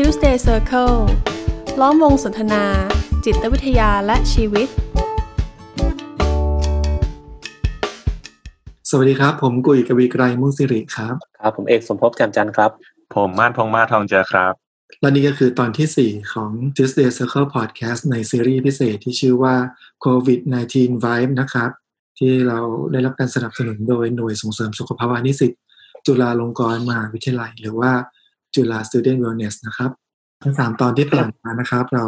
Tuesday Circle ล้อมวงสนทนา จิตวิทยาและชีวิต สวัสดีครับ ผมกุยกวีไกรมุสิริครับ ครับ ผมเอกสมภพจำจันทร์ครับ ผมมาดพงษ์มาทองเจอครับ และนี่ก็คือตอนที่ 4 ของ Tuesday Circle Podcast ในซีรีส์พิเศษที่ชื่อว่า COVID-19 Vibe นะครับ ที่เราได้รับการสนับสนุนโดยหน่วยส่งเสริมสุขภาวะนิสิตจุฬาลงกรณ์มหาวิทยาลัย หรือว่า จุฬา Student Wellness นะครับ ทั้งสามตอนที่ผ่านมานะครับ เรา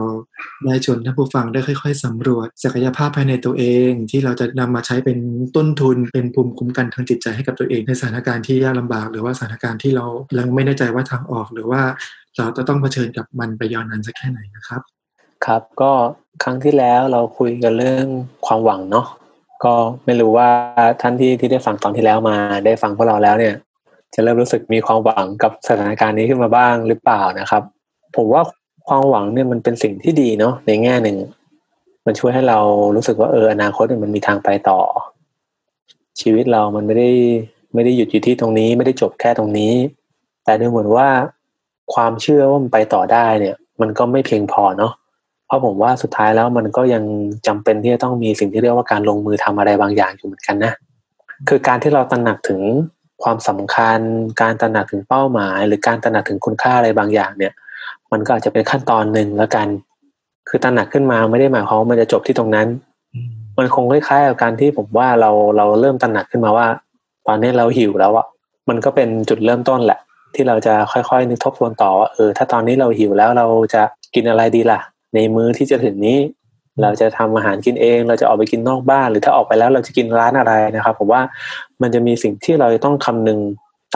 ได้ชวนท่านผู้ฟังได้ค่อย ๆสำรวจ ศักยภาพภายในตัวเอง ที่เราจะนำมาใช้เป็นต้นทุนเป็นภูมิคุ้มกันทางจิตใจให้กับตัวเอง ในสถานการณ์ที่ยากลำบาก หรือว่าสถานการณ์ที่เรายังไม่แน่ใจว่าทางออก หรือว่าเราจะต้องเผชิญกับมันไปยาวนานสักแค่ไหนนะครับ ครับก็ครั้งที่แล้วเราคุยกันเรื่องความหวังเนาะก็ไม่รู้ว่าท่านที่ที่ได้ฟังตอนที่แล้วมาได้ฟังพวกเราแล้วเนี่ย จะเริ่มรู้สึกมีความหวังกับสถานการณ์นี้ขึ้นมาบ้างหรือเปล่านะครับ ผมว่าความหวังเนี่ยมันเป็นสิ่งที่ดีเนาะในแง่หนึ่ง มันช่วยให้เรารู้สึกว่าเอออนาคตมันมีทางไปต่อ ชีวิตเรามันไม่ได้ไม่ได้หยุดอยู่ที่ตรงนี้ ไม่ได้จบแค่ตรงนี้ แต่ดูเหมือนว่าความเชื่อว่ามันไปต่อได้เนี่ย มันก็ไม่เพียงพอเนาะเพราะผมว่าสุดท้ายแล้วมันก็ยังจำเป็นที่จะต้องมีสิ่งที่เรียกว่าการลงมือทำอะไรบางอย่างอยู่เหมือนกันนะคือการที่เราตระหนักถึง ความสำคัญ การตระหนักถึงเป้าหมาย หรือการตระหนักถึงคุณค่าอะไรบางอย่างเนี่ย มันก็อาจจะเป็นขั้นตอนหนึ่งแล้วกัน คือตระหนักขึ้นมาไม่ได้หมายความว่ามันจะจบที่ตรงนั้น มันคงคล้ายๆกับการที่ผมว่าเราเราเริ่มตระหนักขึ้นมาว่า ตอนนี้เราหิวแล้วอะมันก็เป็นจุดเริ่มต้นแหละ ที่เราจะค่อยๆนึกทบทวนต่อว่าเออถ้าตอนนี้เราหิวแล้วเราจะกินอะไรดีล่ะ ในมื้อที่จะถึงนี้ เราจะทำอาหารกินเอง เราจะออกไปกินนอกบ้าน หรือถ้าออกไปแล้วเราจะกินร้านอะไรนะครับผมว่ามันจะมีสิ่งที่เราต้องคำนึง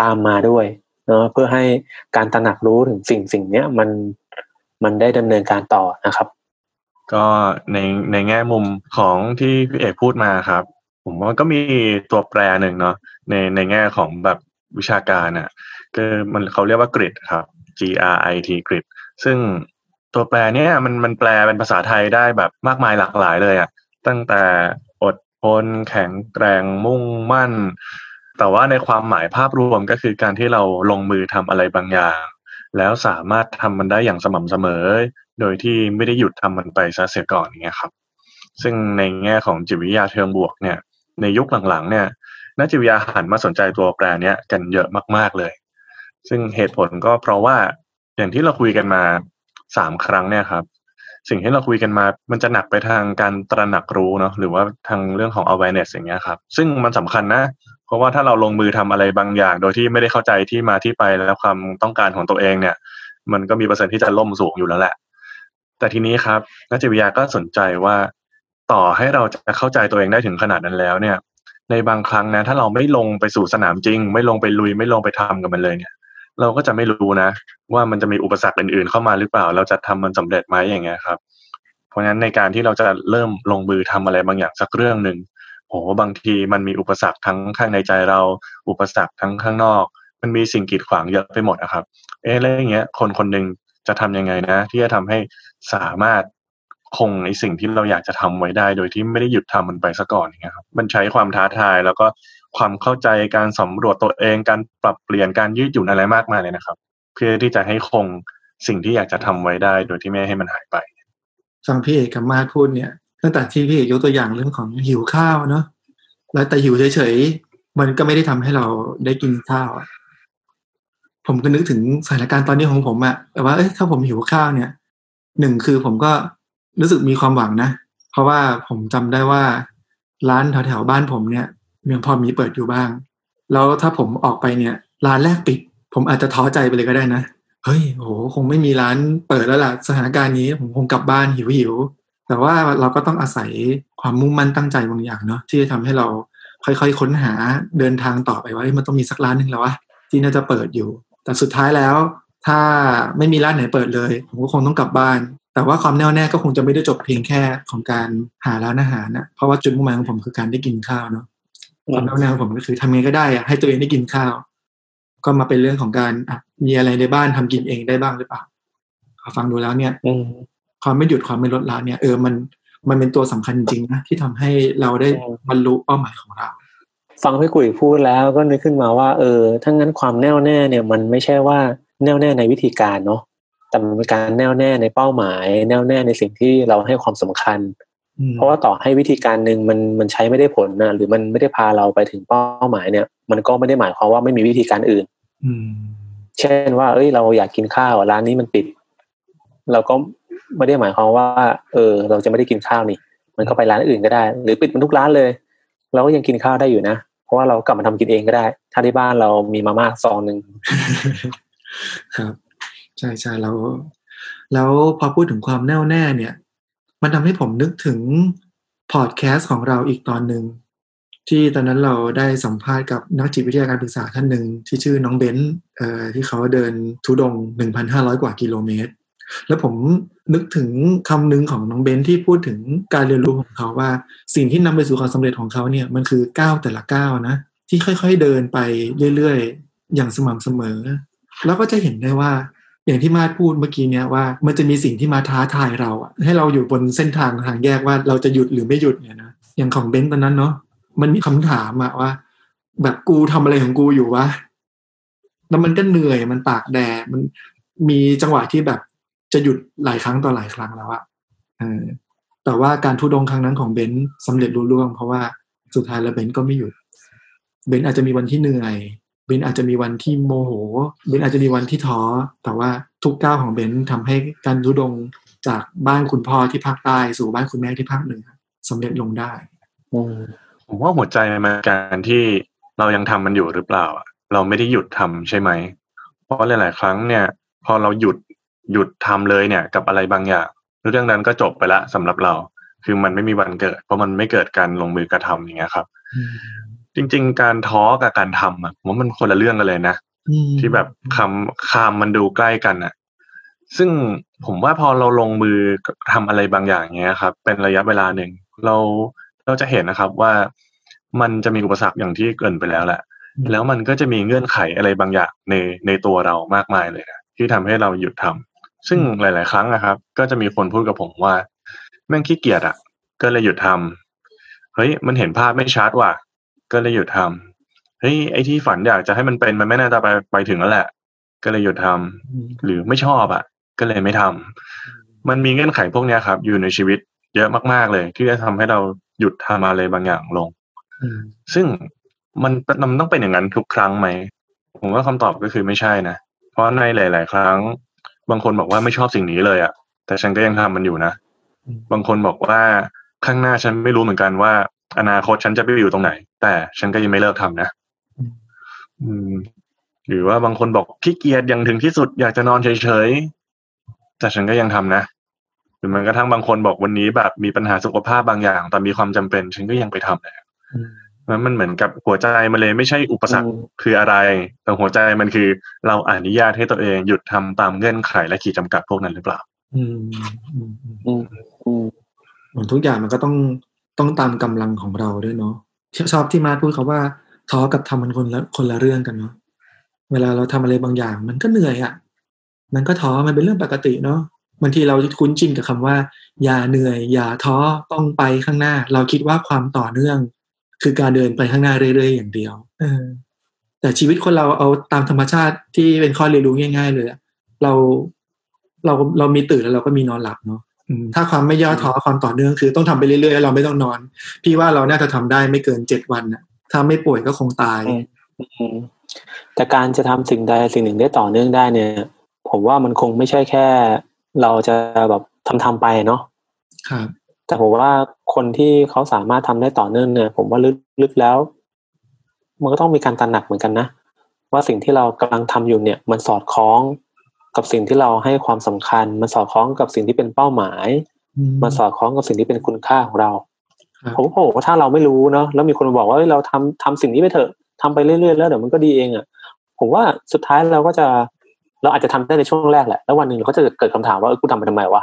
ตามมาด้วยเนาะเพื่อให้การตระหนักรู้ถึงสิ่งสิ่งเนี้ยมันมันได้ดำเนินการต่อนะครับ ก็ในในแง่มุมของที่พี่เอกพูดมาครับ ผมว่าก็มีตัวแปรหนึ่งเนาะในในแง่ของแบบวิชาการอะคือมันเขาเรียกว่ากริดครับ G R I T กริดซึ่ง ตัวแปรเนี้ยมันมันแปลเป็นภาษาไทยได้แบบมากมายหลากหลายเลยอะตั้งแต่อดทนแข็งแกร่งมุ่งมั่น แต่ว่าในความหมายภาพรวมก็คือการที่เราลงมือทำอะไรบางอย่าง แล้วสามารถทำมันได้อย่างสม่ำเสมอ โดยที่ไม่ได้หยุดทำมันไปซะเสียก่อนอย่างเงี้ยครับ ซึ่งในแง่ของจิตวิทยาเชิงบวกเนี่ย ในยุคหลังๆเนี่ยนักจิตวิทยาหันมาสนใจตัวแปรเนี้ยกันเยอะมากๆเลย ซึ่งเหตุผลก็เพราะว่าอย่างที่เราคุยกันมา สามครั้งเนี่ยครับสิ่งที่เราคุยกันมา มันจะหนักไปทางการตระหนักรู้เนาะหรือว่าทางเรื่องของ awareness อย่างเงี้ยครับ ซึ่งมันสำคัญนะ เพราะว่าถ้าเราลงมือทำอะไรบางอย่าง โดยที่ไม่ได้เข้าใจที่มาที่ไปและความต้องการของตัวเองเนี่ย มันก็มีเปอร์เซ็นต์ที่จะล่มสูงอยู่แล้วแหละ แต่ทีนี้ครับนักจิตวิทยาก็สนใจว่า ต่อให้เราจะเข้าใจตัวเองได้ถึงขนาดนั้นแล้วเนี่ย ในบางครั้งนะถ้าเราไม่ลงไปสู่สนามจริง ไม่ลงไปลุยไม่ลงไปทำกับมันเลยเนี่ย เราก็จะไม่รู้นะ ว่ามันจะมีอุปสรรคอื่น ๆ เข้ามาหรือเปล่า เราจะทำมันสำเร็จไหมอย่างเงี้ยครับ เพราะฉะนั้นในการที่เราจะเริ่มลงมือทำอะไรบางอย่างสักเรื่องหนึ่งโหบางทีมันมีอุปสรรคทั้งข้างในใจเรา อุปสรรคทั้งข้างนอก มันมีสิ่งกีดขวางเยอะไปหมดนะครับ เอ๊ะแล้วอย่างเงี้ย คนคนหนึ่งจะทำยังไงนะ ที่จะทำให้สามารถคงในสิ่งที่เราอยากจะทำไว้ได้ โดยที่ไม่ได้หยุดทำมันไปซะก่อนอย่างเงี้ยครับมันใช้ความท้าทายแล้วก็ ความเข้าใจการสำรวจตัวเอง การปรับเปลี่ยนการยืดหยุ่นอะไรมากมายเลยนะครับ เพื่อที่จะให้คงสิ่งที่อยากจะทำไว้ได้โดยที่ไม่ให้มันหายไปฟังพี่เอกกับมาพูดเนี่ยตั้งแต่ที่พี่เอกยกตัวอย่างเรื่องของหิวข้าวเนาะแล้วแต่หิวเฉยๆมันก็ไม่ได้ทำให้เราได้กินข้าวผมก็นึกถึงสถานการณ์ตอนนี้ของผมอะแต่ว่าเอ้ยถ้าผมหิวข้าวเนี่ยหนึ่งคือผมก็รู้สึกมีความหวังนะ เพราะว่าผมจำได้ว่าร้านแถวๆบ้านผมเนี่ย ยังพอมีเปิดอยู่บ้าง แล้วถ้าผมออกไปเนี่ยร้านแรกปิด ผมอาจจะท้อใจไปเลยก็ได้นะเฮ้ยโหคงไม่มีร้านเปิดแล้วล่ะสถานการณ์นี้ผมคงกลับบ้านหิวหิวแต่ว่าเราก็ต้องอาศัยความมุ่งมั่นตั้งใจบางอย่างเนาะที่จะทำให้เราค่อยๆค้นหาเดินทางต่อไปว่ามันต้องมีสักร้านหนึ่งแล้ววะที่น่าจะเปิดอยู่ แต่สุดท้ายแล้ว ถ้าไม่มีร้านไหนเปิดเลย ผมก็คงต้องกลับบ้าน แต่ว่าความแน่วแน่ก็คงจะไม่ได้จบเพียงแค่ของการหาร้านอาหารนะเพราะว่าจุดมุ่งหมายของผมคือการได้กินข้าวเนาะ ความแน่วแน่ของผมก็คือทำไงก็ได้อะให้ตัวเองได้กินข้าว ก็มาเป็นเรื่องของการอะมีอะไรในบ้านทำกินเองได้บ้างหรือเปล่าฟังดูแล้วเนี่ยอืมความไม่หยุดความไม่ลดละเนี่ยเออมันมันเป็นตัวสำคัญจริงๆนะที่ทำให้เราได้อืมบรรลุเป้าหมายของเรา ฟังพี่กุยพูดแล้วก็นึกขึ้นมาว่า เออถ้างั้นความแน่วแน่เนี่ย มันไม่ใช่ว่าแน่วแน่ในวิธีการเนาะแต่มันเป็นการแน่วแน่ในเป้าหมาย แน่วแน่ในสิ่งที่เราให้ความสำคัญอืม เพราะว่าต่อให้วิธีการหนึ่งมันมันใช้ไม่ได้ผลนะหรือมันไม่ได้พาเราไปถึงเป้าหมายเนี่ย มันก็ไม่ได้หมายความว่าไม่มีวิธีการอื่น อืมเช่นว่า เอ้ยเราอยากกินข้าวร้านนี้มันปิด เราก็ไม่ได้หมายความว่า เออ เราจะไม่ได้กินข้าวนี่ มันก็ไปร้านอื่นก็ได้ หรือปิดมันทุกร้านเลย เราก็ยังกินข้าวได้อยู่นะเพราะว่าเรากลับมาทำกินเองก็ได้ ถ้าที่บ้านเรามีมาม่าซองหนึ่งครับใช่ใช่แล้วแล้วพอพูดถึงความแน่วแน่เนี่ย มันทำให้ผมนึกถึงพอดแคสต์ของเราอีกตอนหนึ่งที่ตอนนั้นเราได้สัมภาษณ์กับนักจิตวิทยาการปรึกษาท่านหนึ่งที่ชื่อน้องเบนซ์ที่เขาเดินทุดง 1,500 กว่ากิโลเมตร แล้วผมนึกถึงคำหนึ่งของน้องเบนซ์ที่พูดถึงการเรียนรู้ของเขาว่า สิ่งที่นำไปสู่ความสำเร็จของเขาเนี่ยมันคือก้าวแต่ละก้าวนะที่ค่อยๆเดินไปเรื่อยๆ อย่างสม่ำเสมอ แล้วก็จะเห็นได้ว่า อย่างที่มาดพูดเมื่อกี้เนี่ยว่ามันจะมีสิ่งที่มาท้าทายเราอะให้เราอยู่บนเส้นทางทางแยกว่าเราจะหยุดหรือไม่หยุดเนี่ยนะอย่างของเบนซ์ตอนนั้นเนาะมันมีคำถามอะว่า แบบกูทำอะไรของกูอยู่วะแล้วมันก็เหนื่อยมันตากแดดมันมีจังหวะที่แบบจะหยุดหลายครั้งต่อหลายครั้งแล้วอะเออแต่ว่าการธุดงค์ครั้งนั้นของเบนซ์สำเร็จลุล่วง เพราะว่าสุดท้ายแล้วเบนซ์ก็ไม่หยุด เบนซ์อาจจะมีวันที่เหนื่อย เบนซ์อาจจะมีวันที่โมโหเบนซ์อาจจะมีวันที่ท้อ แต่ว่าทุกก้าวของเบนซ์ทำให้การธุดงค์จากบ้านคุณพ่อที่ภาคใต้สู่บ้านคุณแม่ที่ภาคเหนือสำเร็จลงได้ผมว่าหัวใจมันการที่เรายังทำมันอยู่หรือเปล่า เราไม่ได้หยุดทำใช่ไหม เพราะหลาย ๆ ครั้งเนี่ย พอเราหยุดหยุดทำเลยเนี่ย กับอะไรบางอย่างเรื่องนั้นก็จบไปละสำหรับเรา คือมันไม่มีวันเกิด เพราะมันไม่เกิดการลงมือกระทำอย่างเงี้ยครับ จริง ๆ การท้อกับการทำอะผมว่ามันคนละเรื่องกันเลยนะอืมที่แบบคำคำมันดูใกล้กันอะซึ่งผมว่าพอเราลงมือทำอะไรบางอย่างเงี้ยครับ เป็นระยะเวลาหนึ่งเราเราจะเห็นนะครับว่ามันจะมีอุปสรรคอย่างที่เกรินไปแล้วแหละ แล้วมันก็จะมีเงื่อนไขอะไรบางอย่างในในตัวเรามากมายเลยนะที่ทำให้เราหยุดทำซึ่งหลาย ๆ ครั้งนะครับ ก็จะมีคนพูดกับผมว่า แม่งขี้เกียจอะก็เลยหยุดทำเฮ้ยมันเห็นภาพไม่ชัดว่ะ ก็เลยหยุดทำเฮ้ยไอ้ที่ฝันอยากจะให้มันเป็นมันไม่น่าจะไปไปถึงแล้วแหละ ก็เลยหยุดทำอืมหรือไม่ชอบอะก็เลยไม่ทำมันมีเงื่อนไขพวกเนี้ยครับ อยู่ในชีวิตเยอะมากๆเลย ที่จะทำให้เราหยุดทำอะไรบางอย่างลงอืมซึ่งมันมันต้องเป็นอย่างนั้นทุกครั้งไหม ผมว่าคำตอบก็คือไม่ใช่นะ เพราะในหลาย ๆ ครั้ง บางคนบอกว่าไม่ชอบสิ่งนี้เลยอะแต่ฉันก็ยังทำมันอยู่นะ บางคนบอกว่าข้างหน้าฉันไม่รู้เหมือนกันว่า อนาคตฉันจะไปอยู่ตรงไหน แต่ฉันก็ยังไม่เลิกทำนะอืม หรือว่าบางคนบอกขี้เกียจอย่างถึงที่สุดอยากจะนอนเฉยๆแต่ฉันก็ยังทำนะหรือแมันกระทั่งบางคนบอกวันนี้แบบมีปัญหาสุขภาพบางอย่าง แต่มีความจำเป็น ฉันก็ยังไปทำเลยอืมนั้นมันเหมือนกับหัวใจมันเลยไม่ใช่อุปสรรคอืมคืออะไร แต่หัวใจมันคือ เราอนุญาตให้ตัวเองหยุดทำตามเงื่อนไขและขีดจำกัดพวกนั้นหรือเปล่า อืมอืมอืมอืมอืมเหมือนทุกอย่างมันก็ต้องต้องตามกำลังของเราด้วยเนาะ ชอบที่มาพูดเขาว่าท้อกับทำมันคนละคนละเรื่องกันเนาะเวลาเราทำอะไรบางอย่าง มันก็เหนื่อยอะ่ะ มันก็ท้อมันเป็นเรื่องปกติเนาะบางทีเราคุ้นชินกับคำว่า อย่าเหนื่อย อย่าท้อต้องไปข้างหน้า เราคิดว่าความต่อเนื่อง คือการเดินไปข้างหน้าเรื่อยๆอย่างเดียวเออแต่ชีวิตคนเราเอาตามธรรมชาติที่เป็นข้อเรียนรู้ง่าย ๆ เลยเราเราเรามีตื่นแล้วเราก็มีนอนหลับเนาะ ถ้าความไม่ย่อท้อความต่อเนื่องคือต้องทำไปเรื่อยๆแล้วเราไม่ต้องนอน พี่ว่าเราน่าจะทำได้ไม่เกินเจ็ดวันน่ะถ้าไม่ป่วยก็คงตายอืมอืมแต่การจะทำสิ่งใดสิ่งหนึ่งได้ต่อเนื่องได้เนี่ย ผมว่ามันคงไม่ใช่แค่ เราจะแบบทำทำไปเนาะครับ แต่ผมว่าคนที่เขาสามารถทำได้ต่อเนื่องเนี่ย ผมว่าลึกๆแล้ว มันก็ต้องมีการตระหนักเหมือนกันนะว่าสิ่งที่เรากำลังทำอยู่เนี่ย มันสอดคล้อง กับสิ่งที่เราให้ความสำคัญ มันสอดคล้องกับสิ่งที่เป็นเป้าหมาย มันสอดคล้องกับสิ่งที่เป็นคุณค่าของเราครับผมโอ้โหถ้าเราไม่รู้เนาะแล้วมีคนมาบอกว่าเอ้ยเราทำทำสิ่งนี้ไปเถอะทำไปเรื่อยๆแล้วเดี๋ยวมันก็ดีเองอะ่ะผมว่าสุดท้ายเราก็จะเราอาจจะทำได้ในช่วงแรกแหละแล้ววันหนึ่งเราก็จะเกิดคำถามว่าเออกูทำไปทำไมวะ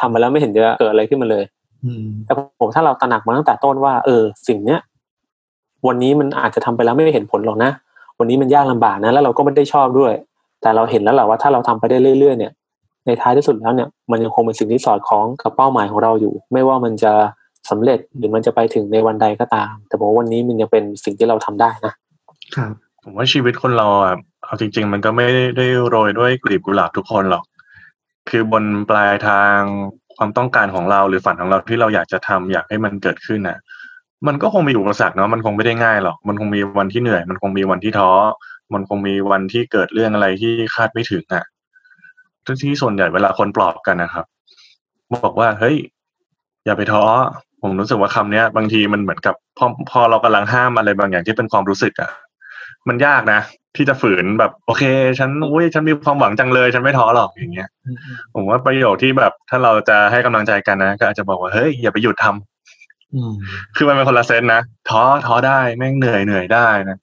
ทำมาแล้วไม่เห็นจะเกิดอะไรขึ้นมาเลยอืมแต่ผมถ้าเราตระหนักมาตั้งแต่ต้นว่า เออ สิ่งเนี้ยวันนี้มันอาจจะทำไปแล้วไม่เห็นผลหรอกนะวันนี้มันยากลำบากนะ แล้วเราก็ไม่ได้ชอบด้วย แต่เราเห็นแล้วแหละว่าถ้าเราทำไปได้เรื่อยๆเนี่ย ในท้ายที่สุดแล้วเนี่ยมันยังคงเป็นสิ่งที่สอดคล้องกับเป้าหมายของเราอยู่ ไม่ว่ามันจะสำเร็จหรือมันจะไปถึงในวันใดก็ตาม แต่ผมว่าวันนี้มันยังเป็นสิ่งที่เราทำได้นะครับผมว่าชีวิตคนเราอะเอาจริง ๆ มันก็ไม่ได้โรยด้วยกลีบกุหลาบทุกคนหรอก คือบนปลายทางความต้องการของเราหรือฝันของเราที่เราอยากจะทำอยากให้มันเกิดขึ้นน่ะ มันก็คงมีอุปสรรคเนาะมันคงไม่ได้ง่ายหรอก มันคงมีวันที่เหนื่อย มันคงมีวันที่ท้อ มันคงมีวันที่เกิดเรื่องอะไรที่คาดไม่ถึงอะที่ส่วนใหญ่เวลาคนปลอบกันนะครับบอกว่าเฮ้ยอย่าไปท้อผมรู้สึกว่าคำเนี้ย บางทีมันเหมือนกับพอพอเรากำลังห้ามอะไรบางอย่างที่เป็นความรู้สึกอะมันยากนะที่จะฝืนแบบโอเค ฉันอุ้ยฉันมีความหวังจังเลย ฉันไม่ท้อหรอกอย่างเงี้ย ผมว่าประโยคที่แบบถ้าเราจะให้กำลังใจกันนะก็อาจจะบอกว่าเฮ้ยอย่าไปหยุดทำคือมันเป็นคนละเซนนะท้อท้อได้แม่งเหนื่อยเหนื่อยได้นะ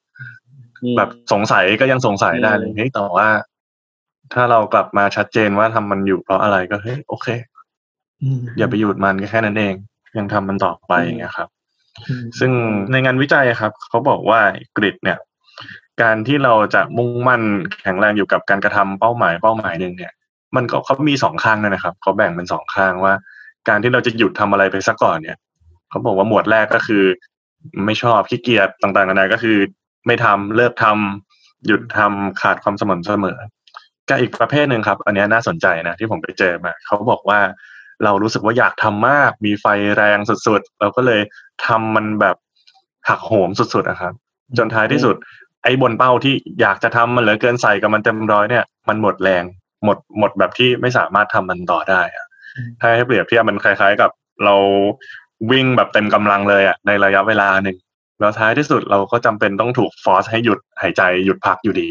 แบบสงสัยก็ยังสงสัยได้เลยเฮ้ยแต่ว่า ถ้าเรากลับมาชัดเจนว่าทำมันอยู่เพราะอะไรก็เฮ้ยโอเคอย่าไปหยุดมันก็แค่นั้นเอง ยังทำมันต่อไปอย่างเงี้ยครับ ซึ่งในงานวิจัยครับ เขาบอกว่ากริดเนี่ย การที่เราจะมุ่งมั่นแข็งแรงอยู่กับการกระทำเป้าหมายเป้าหมายหนึ่งเนี่ย มันก็เขามีสองข้างนะครับเขาแบ่งเป็นสองข้างว่า การที่เราจะหยุดทำอะไรไปซะก่อนเนี่ยเขาบอกว่าหมวดแรกก็คือ ไม่ชอบขี้เกียจต่างๆกันานาก็คือ ไม่ทำเลิกทำหยุดทำขาดความสม่ำเสมอก็อีกประเภทหนึ่งครับ อันนี้น่าสนใจนะที่ผมไปเจอมาเขาบอกว่าเรารู้สึกว่าอยากทำมาก มีไฟแรงสุดๆเราก็เลยทำมันแบบหักโหมสุดๆนะครับ จนท้ายที่สุด ไอ้บนเป้าที่อยากจะทำมันเหลือเกินใส่กับมันเต็มร้อยเนี่ยมันหมดแรงหมดหมดแบบที่ไม่สามารถทำมันต่อได้อะถ้าให้เปรียบเทียบมันคล้าย ๆ กับเราวิ่งแบบเต็มกำลังเลยอะในระยะเวลาหนึ่ง แล้วท้ายที่สุดเราก็จำเป็นต้องถูกฟอร์สให้หยุดหายใจหยุดพักอยู่ดี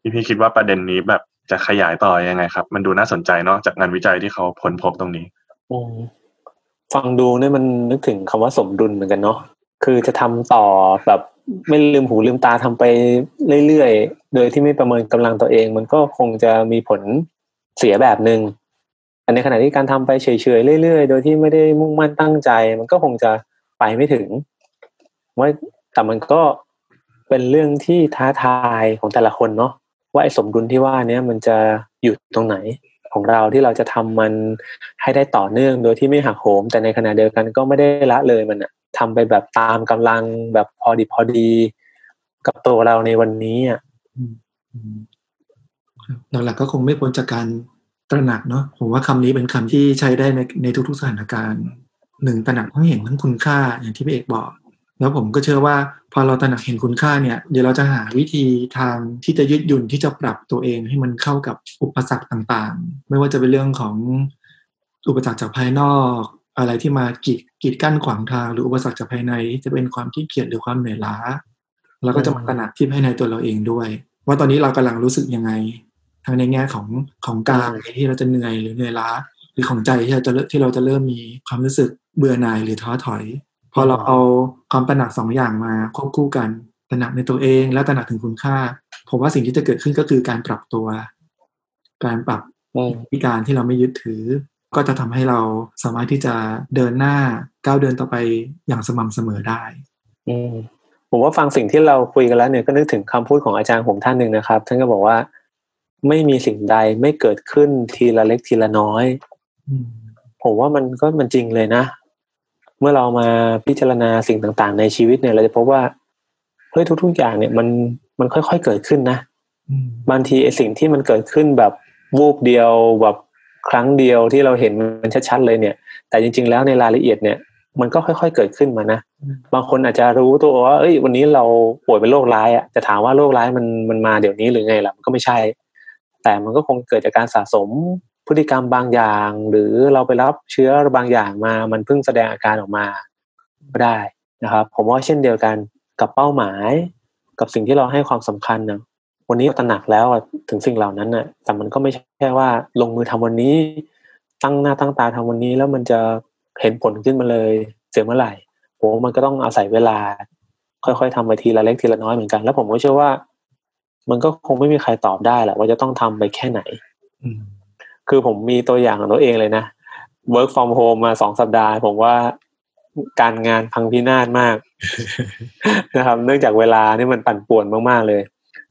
พี่พี่คิดว่าประเด็นนี้แบบจะขยายต่อยังไงครับ มันดูน่าสนใจเนาะจากงานวิจัยที่เขาพ้นพบตรงนี้ฟังดูเนี่ยมันนึกถึงคำว่าสมดุลเหมือนกันเนาะคือจะทำต่อแบบไม่ลืมหูลืมตาทำไปเรื่อยๆ โดยที่ไม่ประเมินกำลังตัวเอง มันก็คงจะมีผลเสียแบบหนึง่งอันในขณะที่การทำไปเฉยๆเรื่อยๆ โดยที่ไม่ได้มุ่งมั่นตั้งใจ มันก็คงจะไปไม่ถึง ว่าแต่มันก็เป็นเรื่องที่ท้าทายของแต่ละคนเนาะว่าไอ้สมดุลที่ว่าเนี้ยมันจะอยู่ตรงไหนของเราที่เราจะทำมันให้ได้ต่อเนื่องโดยที่ไม่หักโหม แต่ในขณะเดียวกันก็ไม่ได้ละเลยมันอะทำไปแบบตามกำลังแบบพอดีพอดี กับตัวเราในวันนี้อะหลักๆก็คงไม่พ้นจากการตระหนักเนาะผมว่าคำนี้เป็นคำที่ใช้ได้ในในทุกๆสถานการณ์หนึ่งตระหนักต้งเห็นทั้งคุณค่าอย่างที่พี่เอกบอก แล้วผมก็เชื่อว่าพอเราตระหนักเห็นคุณค่าเนี่ยเดี๋ยวเราจะหาวิธีทางที่จะยืดหยุ่นที่จะปรับตัวเองให้มันเข้ากับอุปสรรคต่างๆ ไม่ว่าจะเป็นเรื่องของอุปสรรคจากภายนอก อะไรที่มากีดกีดกั้นขวางทาง หรืออุปสรรคจากภายในจะเป็นความที่เกียจหรือความเหนื่อยล้าเราก็จะมาตระหนักที่ภายในตัวเราเองด้วย ว่าตอนนี้เรากำลังรู้สึกยังไงทั้งในแง่ของของกายที่เราจะเหนื่อยหรือเหนื่อยล้า หรือของใจที่เราจะที่เราจะเริ่มมีความรู้สึกเบื่อหน่ายหรือท้อถอย พอเราเอาความตระหนักสองอย่างมาควบคู่กันตระหนักในตัวเองและตระหนักถึงคุณค่าผมว่าสิ่งที่จะเกิดขึ้นก็คือการปรับตัว การปรับวิการที่เราไม่ยึดถือ ก็จะทำให้เราสามารถที่จะเดินหน้าก้าวเดินต่อไปอย่างสม่ำเสมอได้ อืมผมว่าฟังสิ่งที่เราคุยกันแล้วเนี่ยก็นึกถึงคำพูดของอาจารย์ผมท่านหนึ่งนะครับ ท่านก็บอกว่าไม่มีสิ่งใดไม่เกิดขึ้นทีละเล็กทีละน้อย ผมว่ามันก็มันจริงเลยนะ เมื่อเรามาพิจารณาสิ่งต่างๆ ในชีวิตเนี่ย เราจะพบว่าเฮ้ยทุกๆอย่างเนี่ยมันมันค่อยๆเกิดขึ้นนะบางทีไอ้สิ่งที่มันเกิดขึ้นแบบวูบเดียวแบบครั้งเดียวที่เราเห็นมันชัดๆเลยเนี่ย แต่จริง ๆ แล้วในรายละเอียดเนี่ย มันก็ค่อย ๆ เกิดขึ้นมานะบางคนอาจจะรู้ตัวว่าเอ้ย วันนี้เราป่วยเป็นโรคร้ายอะจะถามว่าโรคร้ายมันมันมาเดี๋ยวนี้หรือไงล่ะมันก็ไม่ใช่ แต่มันก็คงเกิดจากการสะสม พฤติกรรมบางอย่าง หรือเราไปรับเชื้อบางอย่างมา มันเพิ่งแสดงอาการออกมาก็ได้นะครับ ผมว่าเช่นเดียวกันกับเป้าหมาย กับสิ่งที่เราให้ความสำคัญนะวันนี้ตระหนักแล้วถึงสิ่งเหล่านั้นนะแต่มันก็ไม่ใช่ว่าลงมือทำวันนี้ ตั้งหน้าตั้งตาทำวันนี้ แล้วมันจะเห็นผลขึ้นมาเลยเสียเมื่อไหร่โหมันก็ต้องอาศัยเวลา ค่อยๆทำไปทีละเล็กทีละน้อยเหมือนกัน แล้วผมก็เชื่อว่า มันก็คงไม่มีใครตอบได้แหละว่าจะต้องทำไปแค่ไหน คือผมมีตัวอย่างของตัวเองเลยนะ work from home มาสองสัปดาห์ ผมว่าการงานพังพินาศมากนะครับ เนื่องจากเวลานี่มันปั่นป่วนมากๆเลย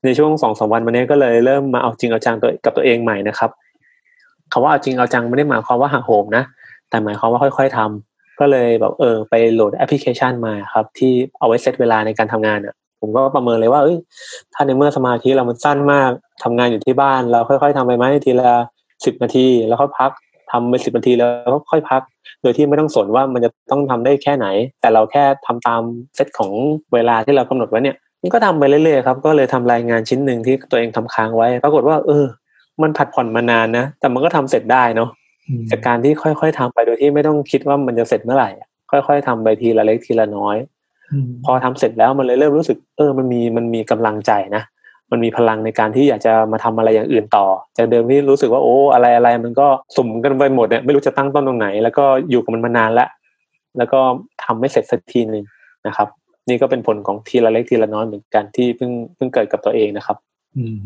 ในช่วงสองสามวันมานี้ก็เลยเริ่มมาเอาจริงเอาจังตัวกับตัวเองใหม่นะครับคาว่าเอาจริงเอาจังไม่ได้หมายความว่าหักโหมนะแต่หมายความว่าค่อย ๆทำก็เลยแบบเออไปโหลดแอปพลิเคชันมาครับ ที่เอาไว้เซตเวลาในการทำงานอะ ผมก็ประเมินเลยว่าเอ้ยถ้าในเมื่อสมาธิเรามันสั้นมากทำงานอยู่ที่บ้าน เราค่อย ๆทำไปไหมทีละ สิบนาทีแล้วก็พักทำไปสิบนาทีแล้วก็ค่อยพัก โดยที่ไม่ต้องสนว่ามันจะต้องทำได้แค่ไหน แต่เราแค่ทำตามเซตของเวลาที่เรากำหนดไว้เนี่ยมันก็ทำไปเรื่อยๆครับก็เลยทำรายงานชิ้นหนึ่งที่ตัวเองทำค้างไว้ ปรากฏว่า เออ มันผัดผ่อนมานานนะแต่มันก็ทำเสร็จได้เนาะอืมจากการที่ค่อยๆทำไปโดยที่ไม่ต้องคิดว่ามันจะเสร็จเมื่อไหร่อะค่อย ๆทำไปทีละเล็กทีละน้อยอืมพอทำเสร็จแล้วมันเลยเริ่มรู้สึก เออ มันมีมันมีกำลังใจนะ มันมีพลังในการที่อยากจะมาทำอะไรอย่างอื่นต่อ จากเดิมที่รู้สึกว่าโอ้อะไรอะไรมันก็สุ่มกันไปหมดเนี่ยไม่รู้จะตั้งต้นตรงไหน แล้วก็อยู่กับมันมานานแล้วแล้วก็ทำไม่เสร็จสักทีหนึ่งนะครับ นี่ก็เป็นผลของทีละเล็กทีละน้อยเหมือนกันที่เพิ่งเพิ่งเกิดกับตัวเองนะครับ อืม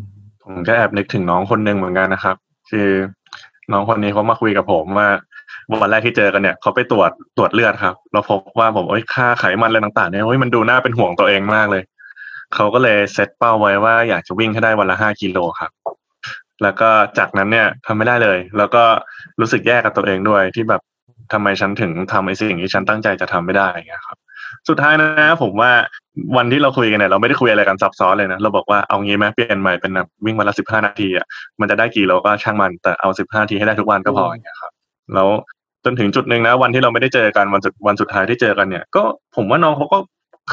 ผมก็แอบนึกถึงน้องคนหนึ่งเหมือนกันนะครับ คือ น้องคนนี้เขามาคุยกับผมว่าวันแรกที่เจอกันเนี่ยเขาไปตรวจตรวจเลือดครับ เราพบว่าผมเอ้ยค่าไขมันอะไรต่างๆเนี่ยเฮ้ยมันดูน่าเป็นห่วงตัวเองมากเลย เขาก็เลยเซตเป้าไว้ว่าอยากจะวิ่งให้ได้วันละห้ากิโลครับ แล้วก็จากนั้นเนี่ยทำไม่ได้เลย แล้วก็รู้สึกแย่กับตัวเองด้วยที่แบบทำไมฉันถึงทำไอ้สิ่งที่ฉันตั้งใจจะทำไม่ได้อย่างเงี้ยครับ สุดท้ายนะ ผมว่าวันที่เราคุยกันเนี่ยเราไม่ได้คุยอะไรกันซับซ้อนเลยนะเราบอกว่าเอางี้ไหมเปลี่ยนใหม่เป็นแบบวิ่งวันละสิบห้านาทีอะมันจะได้กี่โลก็ช่างมันแต่เอาสิบห้านาทีให้ได้ทุกวันก็พออย่างเงี้ยครับแล้วจนถึงจุดหนึ่งนะวันที่เราไม่ได้เจอกันวันสุดวันสุดท้ายที่เจอกันเนี่ย ก็ผมว่าน้องเขาก็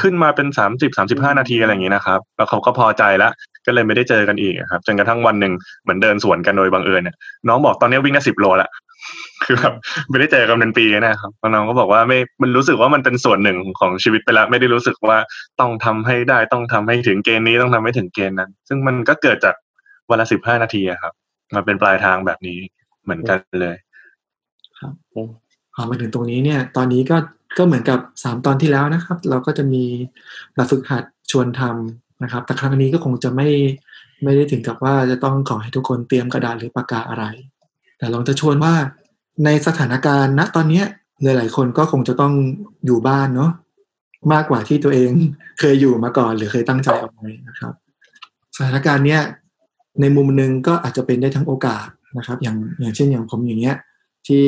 ขึ้นมาเป็นสามสิบสามสิบห้านาทีอะไรอย่างงี้นะครับแล้วเขาก็พอใจแล้วก็เลยไม่ได้เจอกันอีกอะครับจนกระทั่งวันหนึ่งเหมือนเดินสวนกันโดยบังเอิญเนี่ยน้องบอกตอนนี้วิ่งได้สิบโลละคือแบบไม่ได้เจอกันเป็นปีนะครับแล้วน้องก็บอกว่าไม่มันรู้สึกว่ามันเป็นส่วนหนึ่งของชีวิตไปแล้วไม่ได้รู้สึกว่าต้องทำให้ได้ต้องทำให้ถึงเกณฑ์นี้ต้องทำให้ถึงเกณฑ์นั้น ซึ่งมันก็เกิดจากวันละสิบห้านาทีอะครับมันเป็นปลายทางแบบนี้เหมือนกันเลยพอมาถึงตรงนี้เนี่ย ตอนนี้ก็ ก็เหมือนกับสามตอนที่แล้วนะครับ เราก็จะมีแบบฝึกหัดชวนทำนะครับ แต่ครั้งนี้ก็คงจะไม่ไม่ได้ถึงกับว่าจะต้องขอให้ทุกคนเตรียมกระดาษหรือปากกาอะไร แต่ลองจะชวนว่าในสถานการณ์ณตอนเนี้ยหลาย ๆ คนก็คงจะต้องอยู่บ้านเนาะมากกว่าที่ตัวเองเคยอยู่มาก่อน หรือเคยตั้งใจเอาไว้นะครับ สถานการณ์เนี้ยในมุมหนึ่งก็อาจจะเป็นได้ทั้งโอกาสนะครับ อย่างอย่างเช่นอย่างผมอย่างเงี้ยที่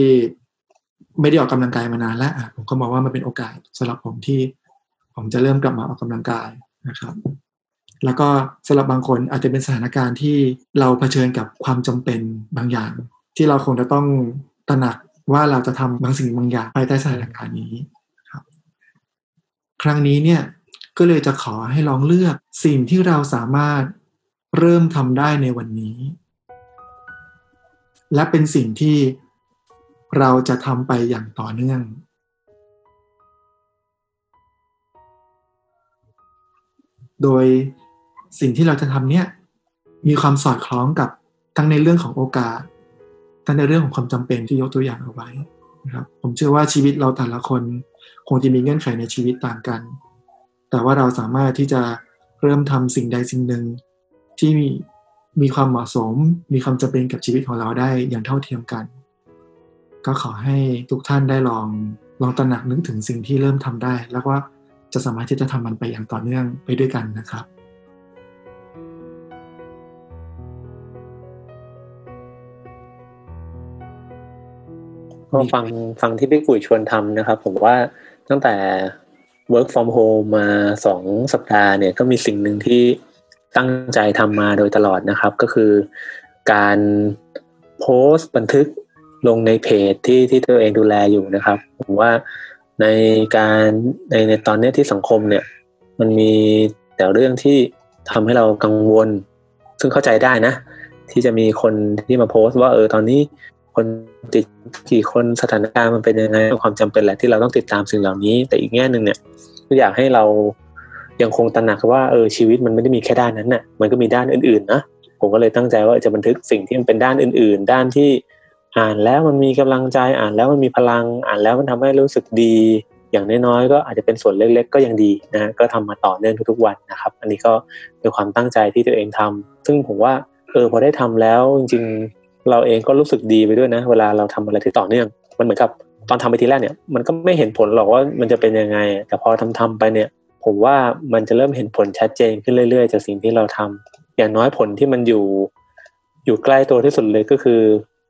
ไม่ได้ออกกำลังกายมานานแล้วอะผมก็มองว่ามันเป็นโอกาสสำหรับผมที่ ผมจะเริ่มกลับมาออกกำลังกายนะครับ แล้วก็สำหรับบางคนอาจจะเป็นสถานการณ์ที่เราเผชิญกับความจำเป็นบางอย่าง ที่เราคงจะต้องตระหนักว่าเราจะทำบางสิ่งบางอย่างภายใต้สถานการณ์นี้ครับ ครั้งนี้เนี่ยก็เลยจะขอให้ลองเลือกสิ่งที่เราสามารถเริ่มทำได้ในวันนี้ และเป็นสิ่งที่ เราจะทำไปอย่างต่อเนื่อง โดยสิ่งที่เราจะทำเนี่ยมีความสอดคล้องกับทั้งในเรื่องของโอกาส ทั้งในเรื่องของความจำเป็นที่ยกตัวอย่างเอาไว้นะครับผมเชื่อว่าชีวิตเราแต่ละคนคงจะมีเงื่อนไขในชีวิตต่างกัน แต่ว่าเราสามารถที่จะเริ่มทำสิ่งใดสิ่งหนึ่งที่มีมีความเหมาะสม มีความจำเป็นกับชีวิตของเราได้อย่างเท่าเทียมกัน ก็ขอให้ทุกท่านได้ลองลองตระหนักนึกถึงสิ่งที่เริ่มทำได้ แล้วว่าจะสามารถที่จะทำมันไปอย่างต่อเนื่องไปด้วยกันนะครับก็ฟังฟังที่พี่กุยชวนทำนะครับ ผมว่าตั้งแต่ work from home มาสองสัปดาห์เนี่ยก็มีสิ่งหนึ่งที่ตั้งใจทำมาโดยตลอดนะครับ ก็คือการโพสต์บันทึก ลงในเพจที่ที่ตัวเองดูแลอยู่นะครับ ผมว่าในการในในตอนนี้ที่สังคมเนี่ย มันมีแต่เรื่องที่ทำให้เรากังวล ซึ่งเข้าใจได้นะ ที่จะมีคนที่มาโพสต์ว่าเออตอนนี้คนติดกี่คนสถานการณ์มันเป็นยังไงความจำเป็นแหละที่เราต้องติดตามสิ่งเหล่านี้ แต่อีกแง่หนึ่งเนี่ยก็อยากให้เรายังคงตระหนักว่าเออชีวิตมันไม่ได้มีแค่ด้านนั้นน่ะมันก็มีด้านอื่นๆนะผมก็เลยตั้งใจว่าจะบันทึกสิ่งที่มันเป็นด้านอื่น ๆ ด้านที่ อ่านแล้วมันมีกำลังใจอ่านแล้วมันมีพลังอ่านแล้วมันทำให้รู้สึกดี อย่างน้อยๆก็อาจจะเป็นส่วนเล็กๆ ก็ยังดีนะก็ทำมาต่อเนื่องทุกๆวันนะครับ อันนี้ก็เป็นความตั้งใจที่ตัวเองทำซึ่งผมว่าเออพอได้ทำแล้วจริงๆเราเองก็รู้สึกดีไปด้วยนะ เวลาเราทำอะไรที่ต่อเนื่อง มันเหมือนกับตอนทำไปทีแรกเนี่ยมันก็ไม่เห็นผลหรอกว่ามันจะเป็นยังไง แต่พอทำทำไปเนี่ย ผมว่ามันจะเริ่มเห็นผลชัดเจนขึ้นเรื่อยๆจากสิ่งที่เราทำอย่างน้อยผลที่มันอยู่ อยู่ใกล้ตัวที่สุดเลยก็คือ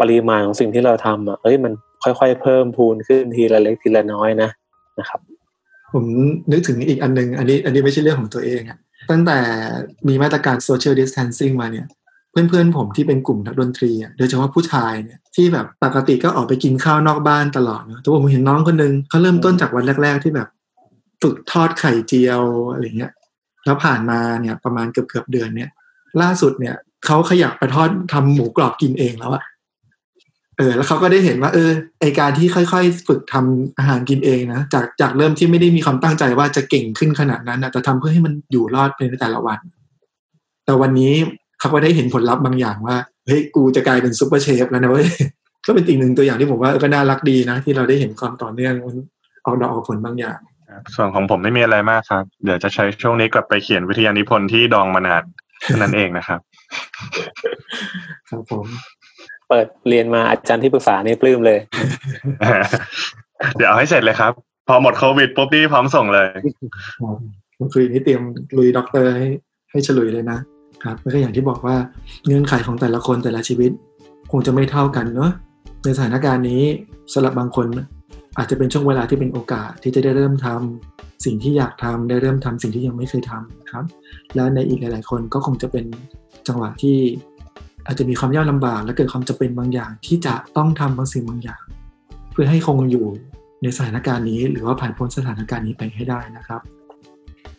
ปริมาณของสิ่งที่เราทำอะเอ้ยมันค่อยๆ เพิ่มพูนขึ้นทีละเล็กทีละน้อยนะนะครับ ผมนึกถึงอีกอันหนึง อันนี้ อันนี้ไม่ใช่เรื่องของตัวเองอะตั้งแต่มีมาตรการ social distancing มาเนี่ย เพื่อนๆผมที่เป็นกลุ่มนักดนตรีโดยเฉพาะผู้ชายเนี่ยที่แบบปกติก็ออกไปกินข้าวนอกบ้านตลอดนะแต่ผมเห็นน้องคนนึงเขาเริ่มต้นจากวันแรก ๆ ที่แบบฝึกทอดไข่เจียวอะไรเงี้ยแล้วผ่านมาเนี่ยประมาณเกือบเกือบเดือนเนี่ย ล่าสุดเนี่ยเขาขยับไปทอดทำหมูกรอบกินเองแล้วอะ เออแล้วเขาก็ได้เห็นว่าเออไอการที่ค่อยๆ ฝึกทำอาหารกินเองนะจากจากเริ่มที่ไม่ได้มีความตั้งใจว่าจะเก่งขึ้นขนาดนั้นนะแต่ทำเพื่อให้มันอยู่รอดในแต่ละวัน แต่วันนี้เขาก็ได้เห็นผลลัพธ์บางอย่างว่าเฮ้ยกูจะกลายเป็นซุปเปอร์เชฟแล้วนะเว้ยก็เป็นอีกหนึ่งตัวอย่างที่ผมว่าก็น่ารักดีนะ ที่เราได้เห็นความต่อเนื่องมันออกดอกออกผลบางอย่างส่วนของผมไม่มีอะไรมากครับ เดี๋ยวจะใช้ช่วงนี้กลับไปเขียนวิทยานิพนธ์ที่ดองมานานเท่านั้นเองนะครับ ครับผม เปิดเรียนมาอาจารย์ที่ปรึกษานี่ปลื้มเลย เดี๋ยวเอาให้เสร็จเลยครับ พอหมดโควิดปุ๊บนี่พร้อมส่งเลยผมคือนี่เตรียมลุยด็อกเตอร์ให้ให้ฉลุยเลยนะครับแล้วก็อย่างที่บอกว่าเงื่อนไขของแต่ละคนแต่ละชีวิต คงจะไม่เท่ากันเนาะในสถานการณ์นี้สำหรับบางคนอาจจะเป็นช่วงเวลาที่เป็นโอกาสที่จะได้เริ่มทำสิ่งที่อยากทำได้เริ่มทำสิ่งที่ยังไม่เคยทำครับ แล้วในอีกหลาย ๆ คนก็คงจะเป็นจังหวะที่ อาจจะมีความยากลำบากและเกิดความจะเป็นบางอย่าง ที่จะต้องทำบางสิ่งบางอย่าง เพื่อให้คงอยู่ในสถานการณ์นี้ หรือว่าผ่านพ้นสถานการณ์นี้ไปให้ได้นะครับ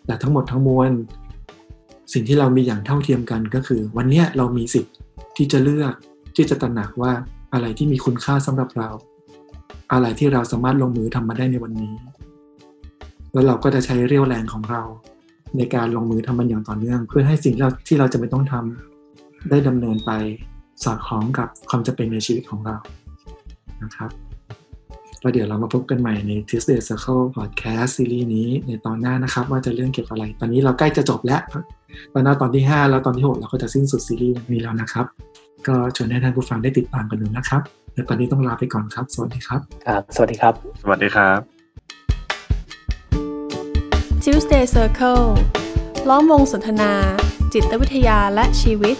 แต่ทั้งหมดทั้งมวลสิ่งที่เรามีอย่างเท่าเทียมกันก็คือ วันนี้เรามีสิทธิ์ที่จะเลือกที่จะตระหนักว่าอะไรที่มีคุณค่าสำหรับเรา อะไรที่เราสามารถลงมือทำมาได้ในวันนี้ แล้วเราก็จะใช้เรี่ยวแรงของเรา ในการลงมือทำมันอย่างต่อเนื่อง เพื่อให้สิ่งเราที่เราจะไม่ต้องทำ ได้ดำเนินไปสอดคล้องกับความจะเป็นในชีวิตของเรานะครับแล้วเดี๋ยวเรามาพบกันใหม่ใน Tuesday Circle Podcast ซีรีส์นี้ในตอนหน้านะครับ ว่าจะเรื่องเกี่ยวกับอะไร ตอนนี้เราใกล้จะจบแล้ว ตอนหน้าตอนที่ 5 แล้วตอนที่ 6 เราก็จะสิ้นสุดซีรีส์นี้แล้วนะครับ ก็ชวนให้ท่านผู้ฟังได้ติดตามกันดูนะครับเดี๋ยวตอนนี้ต้องลาไปก่อนครับ สวัสดีครับครับสวัสดีครับ สวัสดีครับ Tuesday Circle ล้อมวงสนทนา จิตวิทยาและชีวิต